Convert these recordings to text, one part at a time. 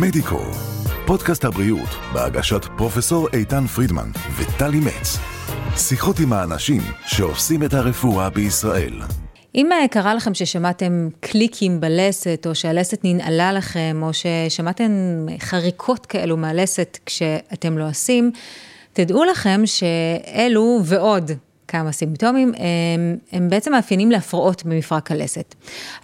מדיקו, פודקאסט הבריאות בהגשת פרופסור איתן פרידמן וטלי מצ. שיחות עם האנשים שעושים את הרפואה בישראל. אם קרה לכם ששמעתם קליקים בלסת, או שהלסת ננעלה לכם, או ששמעתם חריקות כאלו מהלסת כשאתם לא עושים, תדעו לכם שאלו ועוד כמה סימפטומים, הם, הם בעצם מאפיינים להפרעות במפרק הלסת.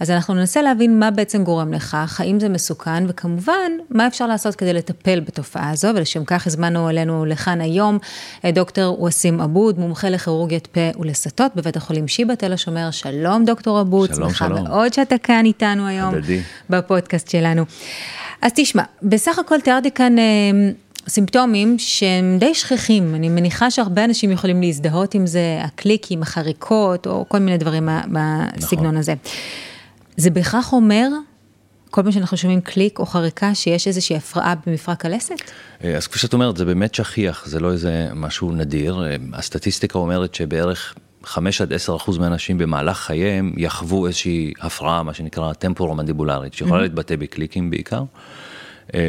אז אנחנו ננסה להבין מה בעצם גורם לכך, האם זה מסוכן, וכמובן, מה אפשר לעשות כדי לטפל בתופעה הזו, ולשם כך הזמנו אלינו לכאן היום דוקטור וסים עבוד, מומחה לכירורגיית פה ולסתות בבית החולים שיבא תל השומר. שלום דוקטור עבוד, שלום, שמחה שלום. מאוד שאתה כאן איתנו היום, הדדי. בפודקאסט שלנו. אז תשמע, בסך הכל תיארתי כאן... סימפטומים שהם די שכיחים, אני מניחה שהרבה אנשים יכולים להזדהות עם זה, הקליקים, החריקות, או כל מיני דברים מה- בסגנון נכון. הזה. זה בהכרח אומר, כל פעם שאנחנו שומעים קליק או חריקה, שיש איזושהי הפרעה במפרק הלסת? אה, אז כפי שאת אומרת, זה באמת שכיח, זה לא איזה משהו נדיר. אה, הסטטיסטיקה אומרת שבערך 5 עד 10 אחוז מהאנשים במהלך חייהם יחוו איזושהי הפרעה, מה שנקרא טמפורו-מנדיבולרית, שיכולה להתבטא בקליקים בעיקר. אה,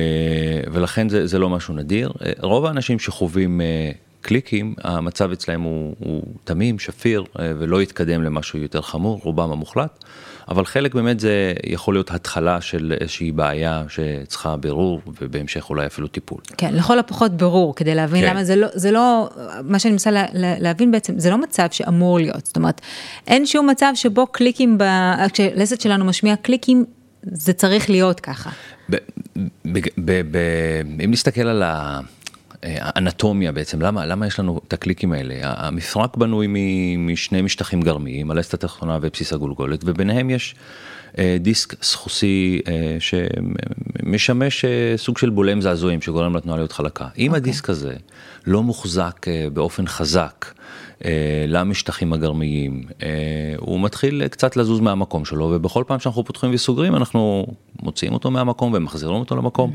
ולכן זה, זה לא משהו נדיר. אה, רוב האנשים שחווים אה, קליקים, המצב אצלהם הוא, הוא תמים, שפיר, ולא יתקדם למשהו יותר חמור, רובם המוחלט. אבל חלק באמת זה יכול להיות התחלה של איזושהי בעיה שצריכה בירור, ובהמשך אולי אפילו טיפול. כן, לכל הפחות ברור, כדי להבין כן. למה זה לא, זה לא, מה שאני מנסה לה, להבין בעצם, זה לא מצב שאמור להיות. זאת אומרת, אין שום מצב שבו קליקים, ב, כשלסת שלנו משמיע קליקים, זה צריך להיות ככה. ב- ב- ב- אם נסתכל על ה- האנטומיה בעצם, למה, למה יש לנו את הקליקים האלה? המפרק בנוי משני משטחים גרמיים, הלסת התחתונה ובסיס הגולגולת, וביניהם יש אה, דיסק סחוסי שמשמש אה, סוג של בולם זעזועים שגורם לתנועה להיות חלקה. אם הדיסק הזה לא מוחזק אה, באופן חזק, אה, למשטחים הגרמיים, הוא מתחיל קצת לזוז מהמקום שלו, ובכל פעם שאנחנו פותחים וסוגרים אנחנו מוציאים אותו מהמקום ומחזירים אותו למקום,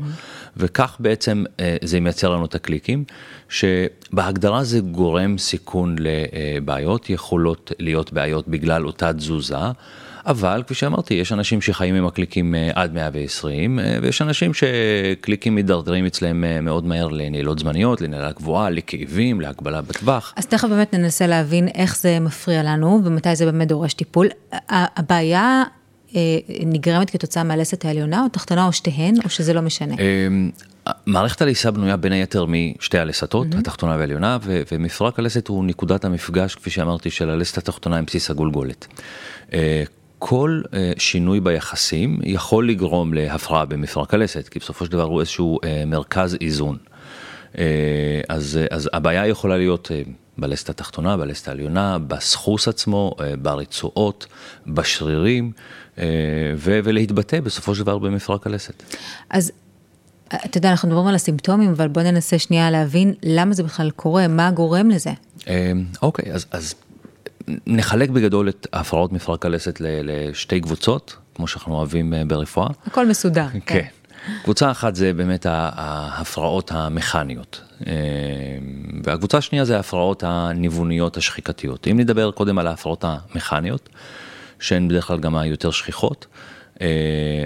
וכך בעצם זה מייצר לנו את הקליקים, שבהגדרה זה גורם סיכון לבעיות, יכולות להיות בעיות בגלל אותה תזוזה. אבל כפי שאמרתי, יש אנשים שחיים עם הקליקים אה, עד 120, אה, ויש אנשים שקליקים מידרדרים אצלם אה, מאוד מהר לנעילות זמניות, לנעילה גבוהה, לכאבים, להגבלה בטווח. אז תכף באמת ננסה להבין איך זה מפריע לנו ומתי זה באמת דורש טיפול. הבעיה נגרמת כתוצאה מהלסת העליונה או תחתונה או שתיהן, או שזה לא משנה? אמ, מערכת הליסה בנויה בין היתר משתי הלסתות, התחתונה והעליונה, ו- ומפרק הלסת הוא נקודת המפגש, כפי שאמרתי, של הלסת התחתונה עם בסיס הגולגולת. כל אה, שינוי ביחסים יכול לגרום להפרעה במפרק הלסת, כי בסופו של דבר הוא איזשהו אה, מרכז איזון. אה, אז, אה, אז הבעיה יכולה להיות אה, בלסת התחתונה, בלסת העליונה, בסחוס עצמו, אה, ברצועות, בשרירים, אה, ו- ולהתבטא בסופו של דבר במפרק הלסת. אז אתה יודע, אנחנו מדברים על הסימפטומים, אבל בוא ננסה שנייה להבין למה זה בכלל קורה, מה גורם לזה. אה, אוקיי, אז, אז נחלק בגדול את הפרעות מפרק הלסת לשתי קבוצות, כמו שאנחנו אוהבים אה, ברפואה. הכל מסודר. כן. קבוצה אחת זה באמת ההפרעות המכניות, אה, והקבוצה השנייה זה ההפרעות הניווניות השחיקתיות. אם נדבר קודם על ההפרעות המכניות, שהן בדרך כלל גם היותר שכיחות, אה,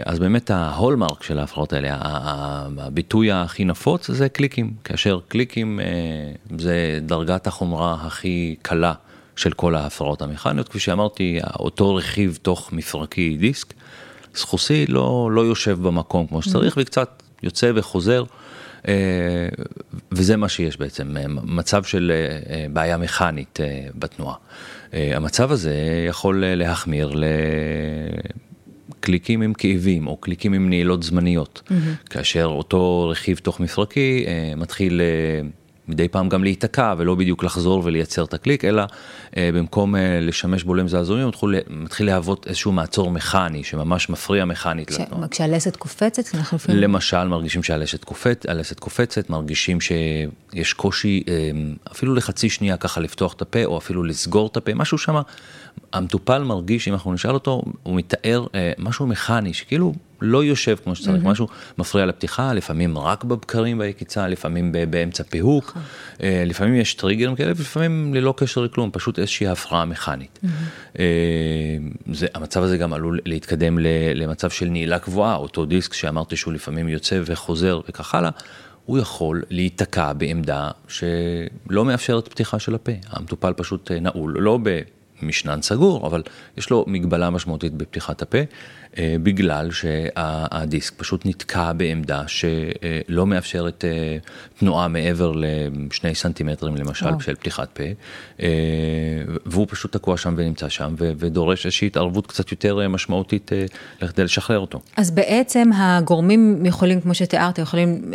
אז באמת ההולמרק של ההפרעות האלה, הביטוי הכי נפוץ זה קליקים, כאשר קליקים זה דרגת החומרה הכי קלה של כל ההפרעות המכניות, כפי שאמרתי, אותו רכיב תוך מפרקי דיסק. סחוסי לא, לא יושב במקום כמו שצריך וקצת יוצא וחוזר, אה, וזה מה שיש בעצם, אה, מצב של אה, בעיה מכנית בתנועה. המצב הזה יכול להחמיר לקליקים עם כאבים או קליקים עם נעילות זמניות, כאשר אותו רכיב תוך מפרקי אה, מתחיל אה, מדי פעם גם להיתקע ולא בדיוק לחזור ולייצר את הקליק, אלא אה, במקום אה, לשמש בולם זעזועים, מתחיל, מתחיל להוות איזשהו מעצור מכני שממש מפריע מכנית לתנועה. כשהלסת קופצת, אנחנו לפעמים... למשל מרגישים שהלסת קופצת, הלסת קופצת, מרגישים שיש קושי אה, אפילו לחצי שנייה ככה לפתוח את הפה או אפילו לסגור את הפה, משהו שם, המטופל מרגיש, אם אנחנו נשאל אותו, הוא מתאר אה, משהו מכני, שכאילו לא יושב כמו שצריך, mm-hmm. משהו מפריע לפתיחה, לפעמים רק בבקרים ביקיצה, לפעמים באמצע פיהוק, נכון. אה, לפעמים יש טריגרים כאלה, ולפעמים ללא קשר לכלום, פשוט איזושהי הפרעה מכנית. Mm-hmm. זה, המצב הזה גם עלול להתקדם למצב של נעילה קבועה, אותו דיסק שאמרתי שהוא לפעמים יוצא וחוזר וכך הלאה. הוא יכול להיתקע בעמדה שלא מאפשרת פתיחה של הפה. המטופל פשוט נעול, לא במשנן סגור, אבל יש לו מגבלה משמעותית בפתיחת הפה. אה, בגלל שהדיסק פשוט נתקע בעמדה שלא מאפשרת אה, תנועה מעבר לשני סנטימטרים למשל. של פתיחת פה, אה, והוא פשוט תקוע שם ונמצא שם ודורש איזושהי התערבות קצת יותר משמעותית כדי לשחרר אותו. אז בעצם הגורמים יכולים, כמו שתיארת, יכולים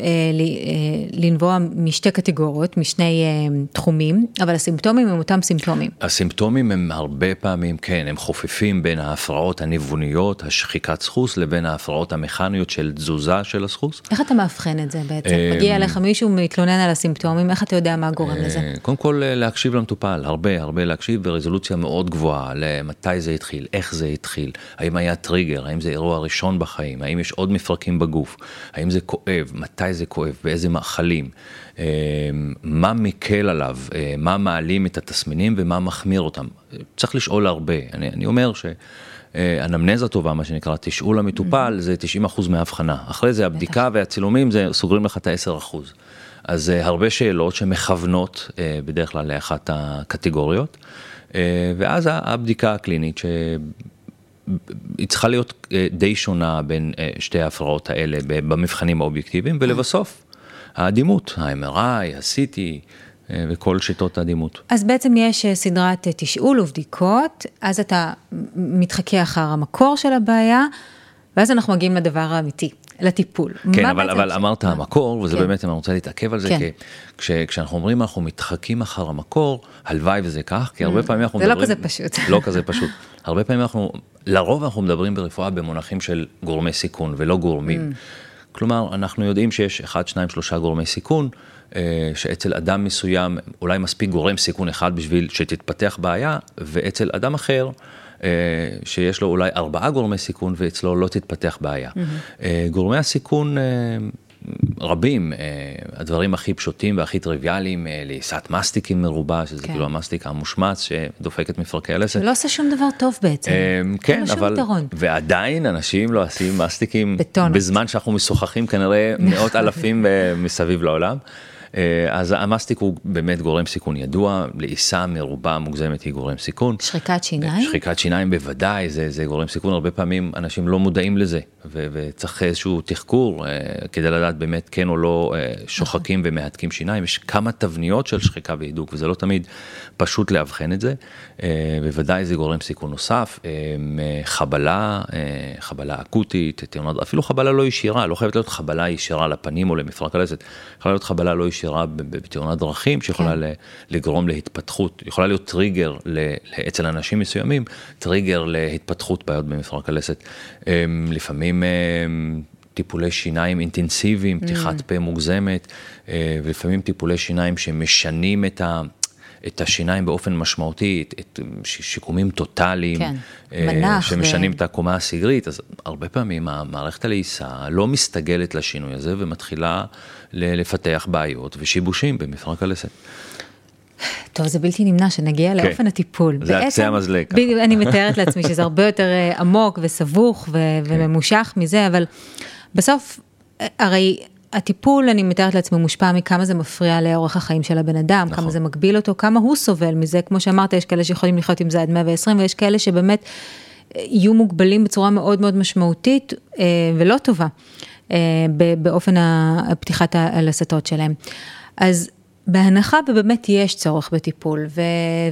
לנבוע משתי קטגוריות, משני תחומים, אבל הסימפטומים הם אותם סימפטומים. הסימפטומים הם הרבה פעמים, כן, הם חופפים בין ההפרעות הניווניות, שחיקת סחוס לבין ההפרעות המכניות של תזוזה של הסחוס. איך אתה מאבחן את זה בעצם? אה, מגיע אליך מישהו מתלונן על הסימפטומים, איך אתה יודע מה גורם לזה? אה, קודם כל אה, להקשיב למטופל, הרבה הרבה להקשיב ברזולוציה מאוד גבוהה, למתי זה התחיל, איך זה התחיל, האם היה טריגר, האם זה אירוע ראשון בחיים, האם יש עוד מפרקים בגוף, האם זה כואב, מתי זה כואב, באיזה מאכלים. מה מקל עליו, מה מעלים את התסמינים ומה מחמיר אותם. צריך לשאול הרבה. אני, אני אומר ש... אה, אנמנזה טובה, מה שנקרא, תשאול המטופל, mm-hmm. זה 90 אחוז מההבחנה. אחרי זה הבדיקה והצילומים, זה סוגרים לך את ה-10 אחוז. אז אה, הרבה שאלות שמכוונות אה, בדרך כלל לאחת הקטגוריות, ואז הבדיקה הקלינית, שהיא צריכה להיות די שונה בין שתי ההפרעות האלה במבחנים האובייקטיביים, ולבסוף, האדימות, ה-MRI, ה-CT, וכל שיטות הדימות. אז בעצם יש אה, סדרת אה, תשאול ובדיקות, אז אתה מתחכה אחר המקור של הבעיה, ואז אנחנו מגיעים לדבר האמיתי. לטיפול. כן, אבל, אבל אמרת המקור, וזה כן. באמת, אני רוצה להתעכב על זה, כן. כי כש, כשאנחנו אומרים אנחנו מתחקים אחר המקור, הלוואי וזה כך, כי הרבה mm. פעמים אנחנו זה לא מדברים... זה לא כזה פשוט. לא כזה פשוט. הרבה פעמים אנחנו, לרוב אנחנו מדברים ברפואה במונחים של גורמי סיכון ולא גורמים. Mm. כלומר, אנחנו יודעים שיש 1, 2, 3 גורמי סיכון, אה, שאצל אדם מסוים אולי מספיק גורם סיכון אחד בשביל שתתפתח בעיה, ואצל אדם אחר, אה, שיש לו אולי ארבעה גורמי סיכון ואצלו לא תתפתח בעיה. Mm-hmm. גורמי הסיכון רבים, הדברים הכי פשוטים והכי טריוויאליים, לעיסת מסטיקים מרובה, שזה כן. כאילו המסטיק המושמץ שדופק את מפרקי הלסת. שלא עושה שום דבר טוב בעצם. כן, אבל, ועדיין אנשים לא עושים מסטיקים, בזמן שאנחנו משוחחים כנראה מאות אלפים מסביב לעולם. אה, אז המסטיק הוא באמת גורם סיכון ידוע, לעיסה מרובה מוגזמת היא גורם סיכון. שחיקת שיניים? שחיקת שיניים בוודאי, זה, זה גורם סיכון, הרבה פעמים אנשים לא מודעים לזה, ו- וצריך איזשהו תחקור אה, כדי לדעת באמת כן או לא אה, שוחקים נכון. ומהתקים שיניים, יש כמה תבניות של שחיקה והידוק, וזה לא תמיד פשוט לאבחן את זה, בוודאי זה גורם סיכון נוסף, חבלה, חבלה אקוטית, אפילו חבלה לא ישירה, לא חייבת להיות חבלה ישירה לפנים או למפרק הלסת, יכולה להיות חבלה לא ישירה. ישירה בתאונת דרכים, שיכולה כן. לגרום להתפתחות, יכולה להיות טריגר אצל אנשים מסוימים, טריגר להתפתחות בעיות במפרק הלסת. אמ, לפעמים אמ, טיפולי שיניים אינטנסיביים, פתיחת mm. פה מוגזמת, אה, ולפעמים טיפולי שיניים שמשנים את ה... את השיניים באופן משמעותי, את, את שיקומים טוטאליים, כן, אה, מנח. שמשנים ו... את הקומה הסגרית, אז הרבה פעמים המערכת הלעיסה לא מסתגלת לשינוי הזה ומתחילה לפתח בעיות ושיבושים במפרק הלסת. טוב, זה בלתי נמנע שנגיע כן. לאופן הטיפול. זה על קצה המזלג. אני מתארת לעצמי שזה הרבה יותר אה, עמוק וסבוך ו- כן. וממושך מזה, אבל בסוף, אה, הרי הטיפול, אני מתארת לעצמי, מושפע מכמה זה מפריע לאורך החיים של הבן אדם, נכון. כמה זה מגביל אותו, כמה הוא סובל מזה, כמו שאמרת, יש כאלה שיכולים לחיות עם זה עד 120, ויש כאלה שבאמת אה, יהיו מוגבלים בצורה מאוד מאוד משמעותית אה, ולא טובה, אה, באופן הפתיחת הלסתות שלהם. אז בהנחה ובאמת יש צורך בטיפול, ו,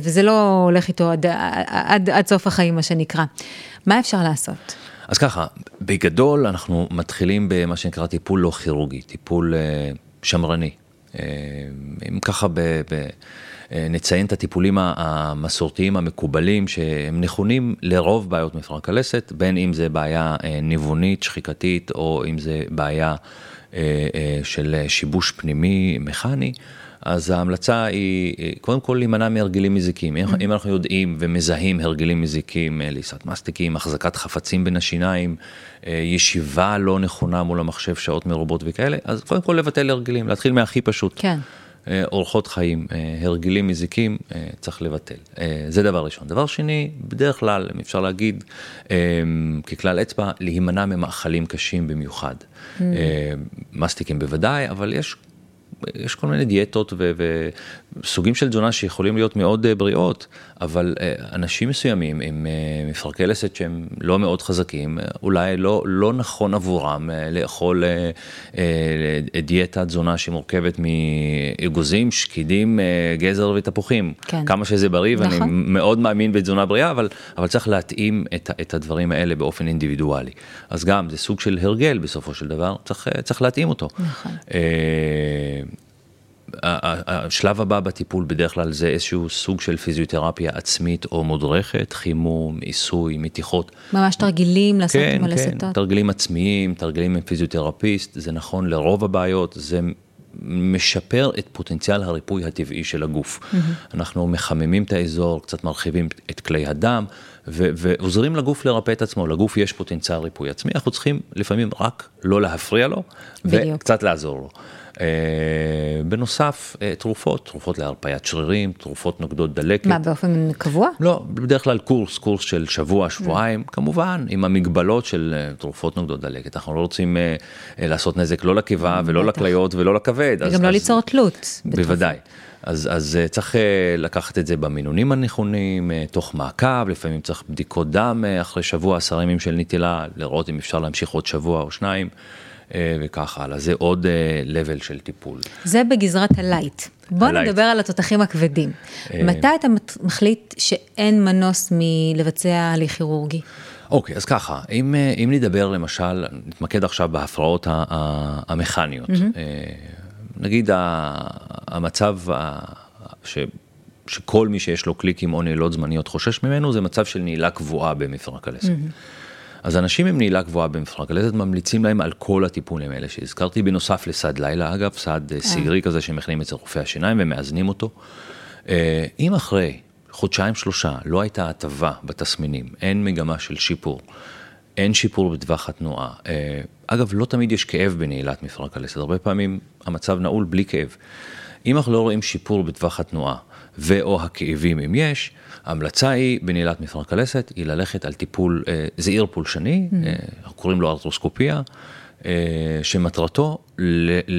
וזה לא הולך איתו עד, עד, עד סוף החיים, מה שנקרא, מה אפשר לעשות? אז ככה, בגדול אנחנו מתחילים במה שנקרא טיפול לא כירורגי, טיפול uh, שמרני. Uh, אם ככה ב, ב, uh, נציין את הטיפולים המסורתיים המקובלים שהם נכונים לרוב בעיות מפרק הלסת, בין אם זה בעיה ניוונית, שחיקתית, או אם זה בעיה של שיבוש פנימי מכני. אז ההמלצה היא קודם כל להימנע מהרגלים מזיקים. אם, אם אנחנו יודעים ומזהים הרגלים מזיקים, ליסת מסטיקים, החזקת חפצים בין השיניים, ישיבה לא נכונה מול המחשב שעות מרובות וכאלה, אז קודם כל לבטל הרגלים, להתחיל מהכי פשוט. כן. אורחות חיים, הרגלים מזיקים, צריך לבטל. זה דבר ראשון. דבר שני, בדרך כלל, אם אפשר להגיד, ככלל אצבע, להימנע ממאכלים קשים במיוחד. Mm. מסטיקים בוודאי, אבל יש יש כל מיני דיאטות וסוגים של תזונה שיכולים להיות מאוד אה, בריאות, אבל אה, אנשים מסוימים עם אה, מפרקי לסת שהם לא מאוד חזקים, אולי לא, לא נכון עבורם לאכול דיאטה תזונה שמורכבת מאגוזים, שקידים, גזר ותפוחים. כן. כמה שזה בריא, נכון. ואני מאוד מאמין בתזונה בריאה, אבל, אבל צריך להתאים את, את הדברים האלה באופן אינדיבידואלי. אז גם זה סוג של הרגל בסופו של דבר, צריך, צריך להתאים אותו. נכון. השלב הבא בטיפול בדרך כלל זה איזשהו סוג של פיזיותרפיה עצמית או מודרכת, חימום, עיסוי, מתיחות. ממש תרגילים לעשות כן, עם הלסתות? כן, תרגילים עצמיים, תרגילים עם פיזיותרפיסט, זה נכון לרוב הבעיות, זה משפר את פוטנציאל הריפוי הטבעי של הגוף. Mm-hmm. אנחנו מחממים את האזור, קצת מרחיבים את כלי הדם, ו- ועוזרים לגוף לרפא את עצמו, לגוף יש פוטנציאל ריפוי עצמי, אנחנו צריכים לפעמים רק לא להפריע לו, בדיוק. וקצת לעזור לו. אה, בנוסף, אה, תרופות, תרופות להרפיית שרירים, תרופות נוגדות דלקת. מה, באופן קבוע? לא, בדרך כלל קורס, קורס של שבוע, שבועיים, כמובן, עם המגבלות של אה, תרופות נוגדות דלקת. אנחנו לא רוצים לעשות נזק לא לקיבה ולא לכליות ולא לכבד. וגם לא ליצור תלות. בוודאי. אז, אז צריך לקחת את זה במינונים הנכונים, תוך מעקב, לפעמים צריך בדיקות דם אחרי שבוע, עשרה ימים של נטילה, לראות אם אפשר להמשיך עוד שבוע או שניים. אה, וכך הלאה, זה עוד אה, של טיפול. זה בגזרת הלייט. בוא הלייט. נדבר על התותחים הכבדים. אה, מתי אתה מחליט שאין מנוס מלבצע הליך כירורגי? אוקיי, אז ככה, אם, אם נדבר למשל, נתמקד עכשיו בהפרעות המכניות. Mm-hmm. נגיד המצב ש, שכל מי שיש לו קליקים או נעילות זמניות חושש ממנו, זה מצב של נעילה קבועה במפרק הלסת. Mm-hmm. אז אנשים עם נעילה גבוהה במפרק הלסת ממליצים להם על כל הטיפולים האלה שהזכרתי, בנוסף לסד לילה אגב, סד אה, סיגרי כזה שמכינים אצל רופאי השיניים ומאזנים אותו. אה, אם אחרי חודשיים שלושה לא הייתה הטבה בתסמינים, אין מגמה של שיפור, אין שיפור בטווח התנועה. אה, אגב, לא תמיד יש כאב בנעילת מפרק הלסת, הרבה פעמים המצב נעול בלי כאב. אם אנחנו לא רואים שיפור בטווח התנועה, ו/או הכאבים אם יש, ההמלצה היא בנעילת מפרק הלסת, היא ללכת על טיפול אה, זעיר פולשני, mm. אה, אנחנו קוראים לו ארתרוסקופיה, אה, שמטרתו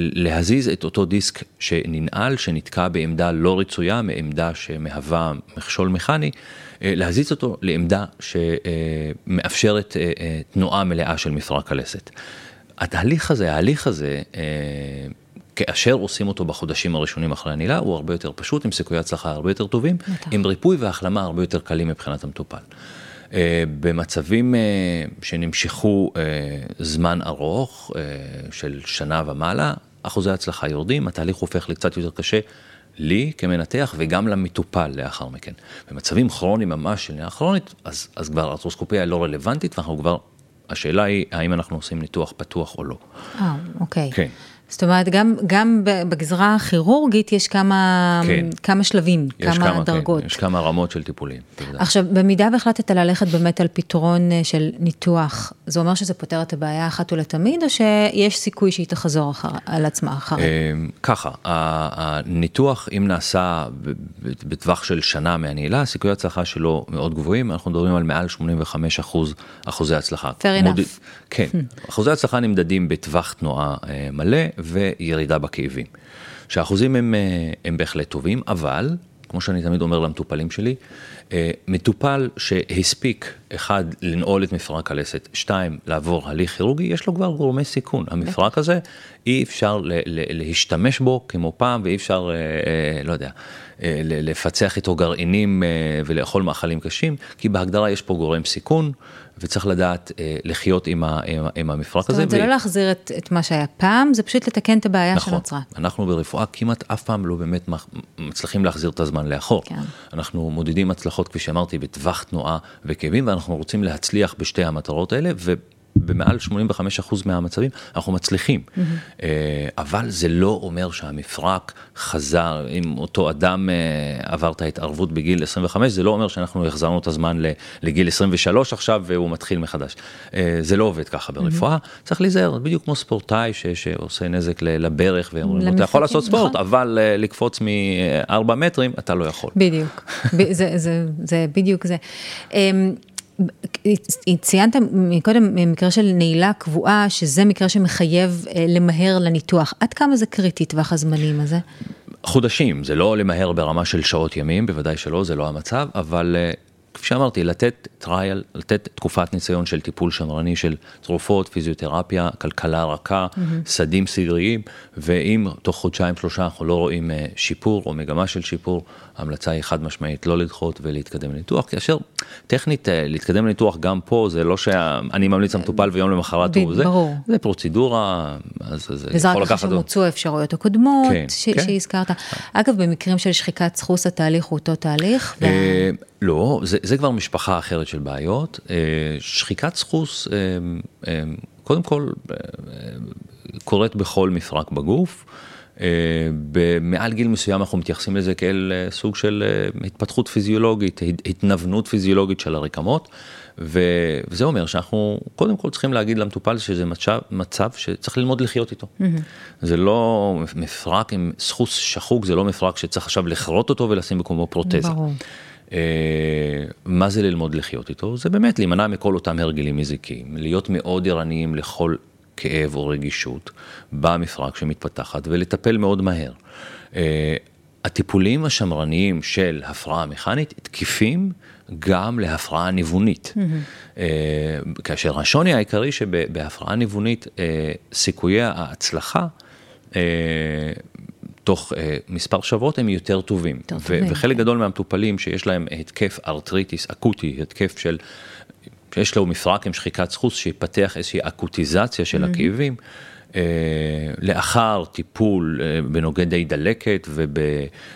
להזיז את אותו דיסק שננעל, שנתקע בעמדה לא רצויה, מעמדה שמהווה מכשול מכני, להזיז אותו לעמדה שמאפשרת תנועה מלאה של מפרק הלסת. התהליך הזה, ההליך הזה, כאשר עושים אותו בחודשים הראשונים אחרי הנעילה, הוא הרבה יותר פשוט, עם סיכויי הצלחה הרבה יותר טובים, עם ריפוי והחלמה הרבה יותר קלים מבחינת המטופל. Uh, במצבים uh, שנמשכו uh, זמן ארוך, uh, של שנה ומעלה, אחוזי הצלחה יורדים, התהליך הופך לקצת יותר קשה לי כמנתח וגם למטופל לאחר מכן. במצבים כרוניים ממש של נעילה כרונית, אז, אז כבר ארתרוסקופיה לא רלוונטית, ואנחנו כבר, השאלה היא האם אנחנו עושים ניתוח פתוח או לא. אה, אוקיי. כן. זאת אומרת, גם, גם בגזרה הכירורגית יש כמה, כן. כמה שלבים, כמה, כמה דרגות. כן, יש כמה רמות של טיפולים. עכשיו, במידה והחלטת ללכת באמת על פתרון אה, של ניתוח, זה אומר שזה פותר את הבעיה אחת ולתמיד, או שיש סיכוי שהיא תחזור אחר, על עצמה אחרי? אמ, ככה, הניתוח, אם נעשה בטווח של שנה מהנעילה, סיכוי ההצלחה שלו מאוד גבוהים, אנחנו מדברים על מעל 85 אחוז אחוזי הצלחה. fair enough. כן, אחוזי הצלחה נמדדים בטווח תנועה אה, מלא. וירידה בכאבים. שהאחוזים הם, אה, הם בהחלט טובים, אבל, כמו שאני תמיד אומר למטופלים שלי, אה, מטופל שהספיק, אחד, לנעול את מפרק הלסת, שתיים, לעבור הליך כירורגי, יש לו כבר גורמי סיכון. המפרק הזה, אי אפשר להשתמש בו כמו פעם, ואי אפשר, אה, לא יודע, לפצח איתו גרעינים ולאכול מאכלים קשים, כי בהגדרה יש פה גורם סיכון. וצריך לדעת אה, לחיות עם, ה, עם, עם המפרק הזה. זאת אומרת, זה לא להחזיר את, את מה שהיה פעם, זה פשוט לתקן את הבעיה נכון, שנוצרה. אנחנו ברפואה כמעט אף פעם לא באמת מצליחים להחזיר את הזמן לאחור. כן. אנחנו מודדים הצלחות, כפי שאמרתי, בטווח תנועה וכאבים, ואנחנו רוצים להצליח בשתי המטרות האלה, ו... במעל 85% מהמצבים אנחנו מצליחים. Mm-hmm. אבל זה לא אומר שהמפרק חזר, אם אותו אדם עבר את ההתערבות בגיל 25, זה לא אומר שאנחנו החזרנו את הזמן לגיל 23 עכשיו והוא מתחיל מחדש. זה לא עובד ככה ברפואה, mm-hmm. צריך להיזהר, בדיוק כמו ספורטאי שעושה נזק לברך, ואומרים, אתה יכול לעשות ספורט, נכון. אבל לקפוץ מ-4 מטרים, אתה לא יכול. בדיוק, זה, זה, זה בדיוק זה. ציינת מקודם מקרה של נעילה קבועה, שזה מקרה שמחייב אה, למהר לניתוח. עד כמה זה קריטי טווח הזמנים הזה? חודשים, זה לא למהר ברמה של שעות ימים, בוודאי שלא, זה לא המצב, אבל אה, כפי שאמרתי, לתת trial, לתת תקופת ניסיון של טיפול שמרני של תרופות, פיזיותרפיה, כלכלה רכה, mm-hmm. סדים סגריים, ואם תוך חודשיים שלושה אנחנו לא רואים אה, שיפור או מגמה של שיפור, ההמלצה היא חד משמעית לא לדחות ולהתקדם לניתוח, כאשר טכנית אה, להתקדם לניתוח גם פה זה לא שאני ממליץ למטופל ויום למחרת הוא זה, ברור. זה פרוצדורה, אז זה וזה רק אחרי שמוצאו האפשרויות הקודמות כן, ש- כן. שהזכרת. אגב, במקרים של שחיקת סחוס התהליך הוא אותו תהליך? אה, לא, זה, זה כבר משפחה אחרת של בעיות. אה, שחיקת סחוס, קודם כל, קורית בכל מפרק בגוף. אה, במעל גיל מסוים אנחנו מתייחסים לזה כאל אה, סוג של אה, התפתחות פיזיולוגית, התנוונות פיזיולוגית של הרקמות, וזה אומר שאנחנו קודם כל צריכים להגיד למטופל שזה מצב, מצב שצריך ללמוד לחיות איתו. Mm-hmm. זה לא מפרק עם סחוס שחוק, זה לא מפרק שצריך עכשיו לכרות אותו ולשים במקומו פרוטזה. ברור. מה זה ללמוד לחיות איתו? זה באמת להימנע מכל אותם הרגלים מזיקים, להיות מאוד ערניים לכל כאב או רגישות במפרק שמתפתחת ולטפל מאוד מהר. Uh, הטיפולים השמרניים של הפרעה מכנית תקפים גם להפרעה ניוונית. Mm-hmm. כאשר השוני העיקרי שבהפרעה ניוונית סיכויי ההצלחה תוך uh, מספר שבועות הם יותר טובים. ו- וחלק גדול מהמטופלים שיש להם התקף ארטריטיס אקוטי, התקף של שיש לו מפרק עם שחיקת סחוס, שיפתח איזושהי אקוטיזציה של mm-hmm. הכאבים. אה, לאחר טיפול אה, בנוגדי דלקת וב,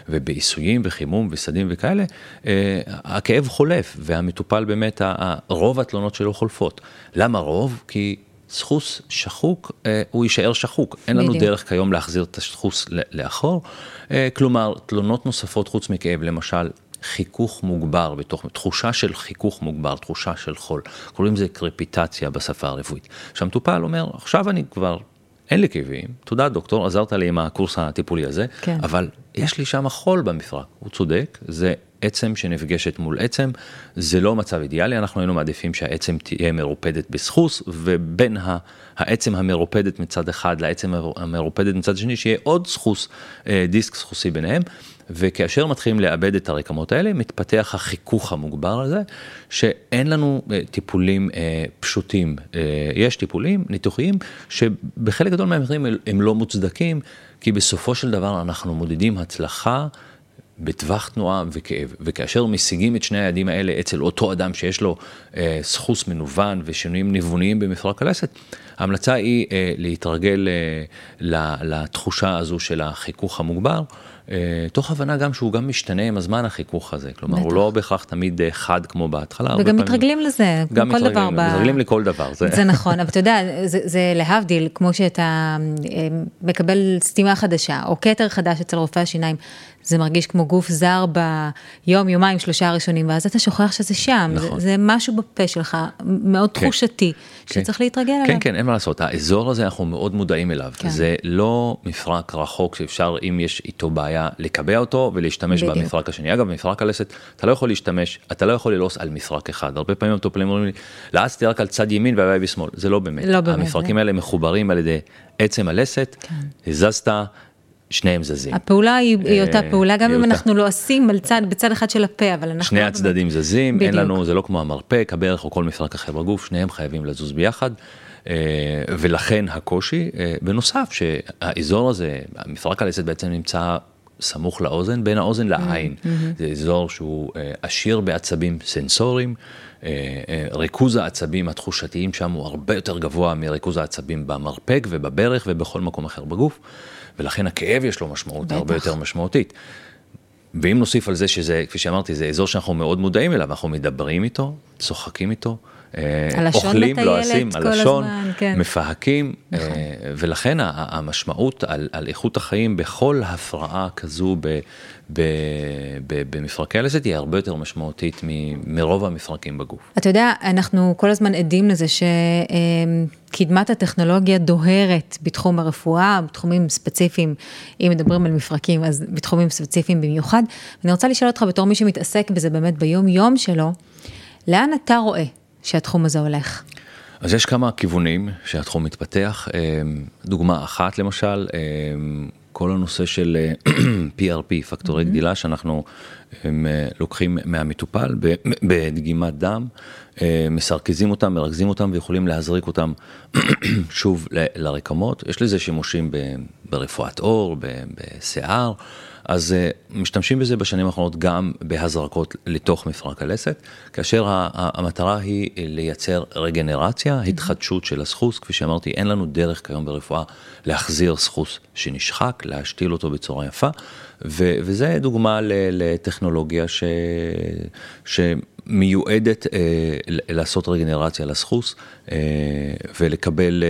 ובעיסויים וחימום וסדים וכאלה, אה, הכאב חולף והמטופל באמת, רוב התלונות שלו חולפות. למה רוב? כי סחוס שחוק, הוא יישאר שחוק. אין לנו בדיוק. דרך כיום להחזיר את הסחוס לאחור. כלומר, תלונות נוספות חוץ מכאב, למשל, חיכוך מוגבר, בתוך, תחושה של חיכוך מוגבר, תחושה של חול. קוראים לזה קרפיטציה בשפה הרפואית. שהמטופל אומר, עכשיו אני כבר, אין לי כאבים, תודה דוקטור, עזרת לי עם הקורס הטיפולי הזה, כן. אבל יש לי שם חול במפרק. הוא צודק, זה עצם שנפגשת מול עצם, זה לא מצב אידיאלי, אנחנו היינו מעדיפים שהעצם תהיה מרופדת בסחוס, ובין העצם המרופדת מצד אחד לעצם המרופדת מצד שני, שיהיה עוד סחוס, אה, דיסק סחוסי ביניהם. וכאשר מתחילים לאבד את הרקמות האלה, מתפתח החיכוך המוגבר הזה, שאין לנו אה, טיפולים אה, פשוטים. יש טיפולים ניתוחיים שבחלק גדול מהמקרים הם לא מוצדקים, כי בסופו של דבר אנחנו מודדים הצלחה. בטווח תנועה וכאב, וכאשר משיגים את שני היעדים האלה אצל אותו אדם שיש לו אה, סחוס מנוון ושינויים ניווניים במפרק הלסת, ההמלצה היא אה, להתרגל אה, לתחושה הזו של החיכוך המוגבר, אה, תוך הבנה גם שהוא גם משתנה עם הזמן החיכוך הזה, כלומר בטח. הוא לא בהכרח תמיד אה, חד כמו בהתחלה. וגם מתרגלים לזה, גם כל דבר. ב... מתרגלים לכל דבר. זה, זה נכון, אבל אתה יודע, זה, זה להבדיל, כמו שאתה אה, מקבל סתימה חדשה, או כתר חדש אצל רופא השיניים, זה מרגיש כמו גוף זר ביום, יומיים, שלושה הראשונים, ואז אתה שוכח שזה שם, נכון. זה, זה משהו בפה שלך, מאוד כן. תחושתי, כן. שצריך להתרגל כן, עליו. כן, כן, אין מה לעשות, האזור הזה אנחנו מאוד מודעים אליו, כן. זה לא מפרק רחוק שאפשר, אם יש איתו בעיה, לקבע אותו ולהשתמש בדיוק. במפרק השני. אגב, במפרק הלסת, אתה לא יכול להשתמש, אתה לא יכול ללעוס על מפרק אחד, הרבה פעמים המטופלים אומרים לי, לעסתי רק על צד ימין והבעיה בשמאל, זה לא באמת, לא באמת המפרקים זה... האלה מחוברים על ידי עצם הלסת, כן. הזזת. שניהם זזים. הפעולה היא, היא אותה אה, פעולה, גם אם אותה. אנחנו לועסים על צד, בצד אחד של הפה, אבל אנחנו... שני לא הצדדים זזים, בדיוק. אין לנו, זה לא כמו המרפק, הברך או כל מפרק אחר בגוף, שניהם חייבים לזוז ביחד. אה, ולכן הקושי, אה, בנוסף שהאזור הזה, המפרק הלסת בעצם נמצא סמוך לאוזן, בין האוזן לעין. Mm-hmm. זה אזור שהוא עשיר בעצבים סנסוריים, ריכוז העצבים התחושתיים שם הוא הרבה יותר גבוה מריכוז העצבים במרפק ובברך ובכל מקום אחר בגוף. ולכן הכאב יש לו משמעות בטח. הרבה יותר משמעותית. ואם נוסיף על זה שזה, כפי שאמרתי, זה אזור שאנחנו מאוד מודעים אליו, אנחנו מדברים איתו, צוחקים איתו, אוכלים, לועסים, הלשון, כן. מפהקים, נכון. ולכן המשמעות על, על איכות החיים בכל הפרעה כזו ב, ב, ב, במפרקי הלסת היא הרבה יותר משמעותית מרוב המפרקים בגוף. אתה יודע, אנחנו כל הזמן עדים לזה שקדמת הטכנולוגיה דוהרת בתחום הרפואה, בתחומים ספציפיים, אם מדברים על מפרקים, אז בתחומים ספציפיים במיוחד. אני רוצה לשאול אותך בתור מי שמתעסק בזה באמת ביום-יום שלו, לאן אתה רואה שהתחום הזה הולך? אז יש כמה כיוונים שהתחום מתפתח. דוגמה אחת למשל, כל הנושא של PRP, פקטורי mm-hmm. גדילה, שאנחנו הם, לוקחים מהמטופל בדגימת דם, מסרכזים אותם, מרכזים אותם ויכולים להזריק אותם שוב לרקמות. יש לזה שימושים ברפואת עור, בשיער. אז uh, משתמשים בזה בשנים האחרונות גם בהזרקות לתוך מפרק הלסת, כאשר המטרה היא לייצר רגנרציה, התחדשות של הסחוס, כפי שאמרתי, אין לנו דרך כיום ברפואה להחזיר סחוס שנשחק, להשתיל אותו בצורה יפה, ו- וזה דוגמה לטכנולוגיה ש... שמיועדת uh, לעשות רגנרציה לסחוס uh, ולקבל...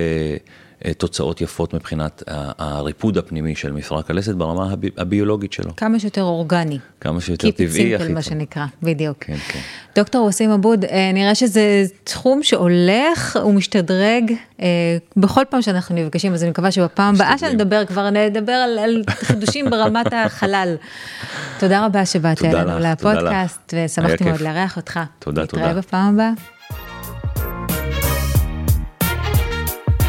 אה, תוצאות יפות מבחינת הריפוד הפנימי של מפרק הלסת ברמה הביולוגית שלו. כמה שיותר אורגני. כמה שיותר טבעי, הכי טוב. מה שנקרא, בדיוק. כן, כן. דוקטור וסים אבוד, אה, נראה שזה תחום שהולך ומשתדרג אה, בכל פעם שאנחנו נפגשים, אז אני מקווה שבפעם הבאה שנדבר כבר נדבר על, על חידושים ברמת החלל. תודה רבה שבאת אלינו לפודקאסט, ושמחתי מאוד לארח אותך. תודה, תודה. נתראה בפעם הבאה.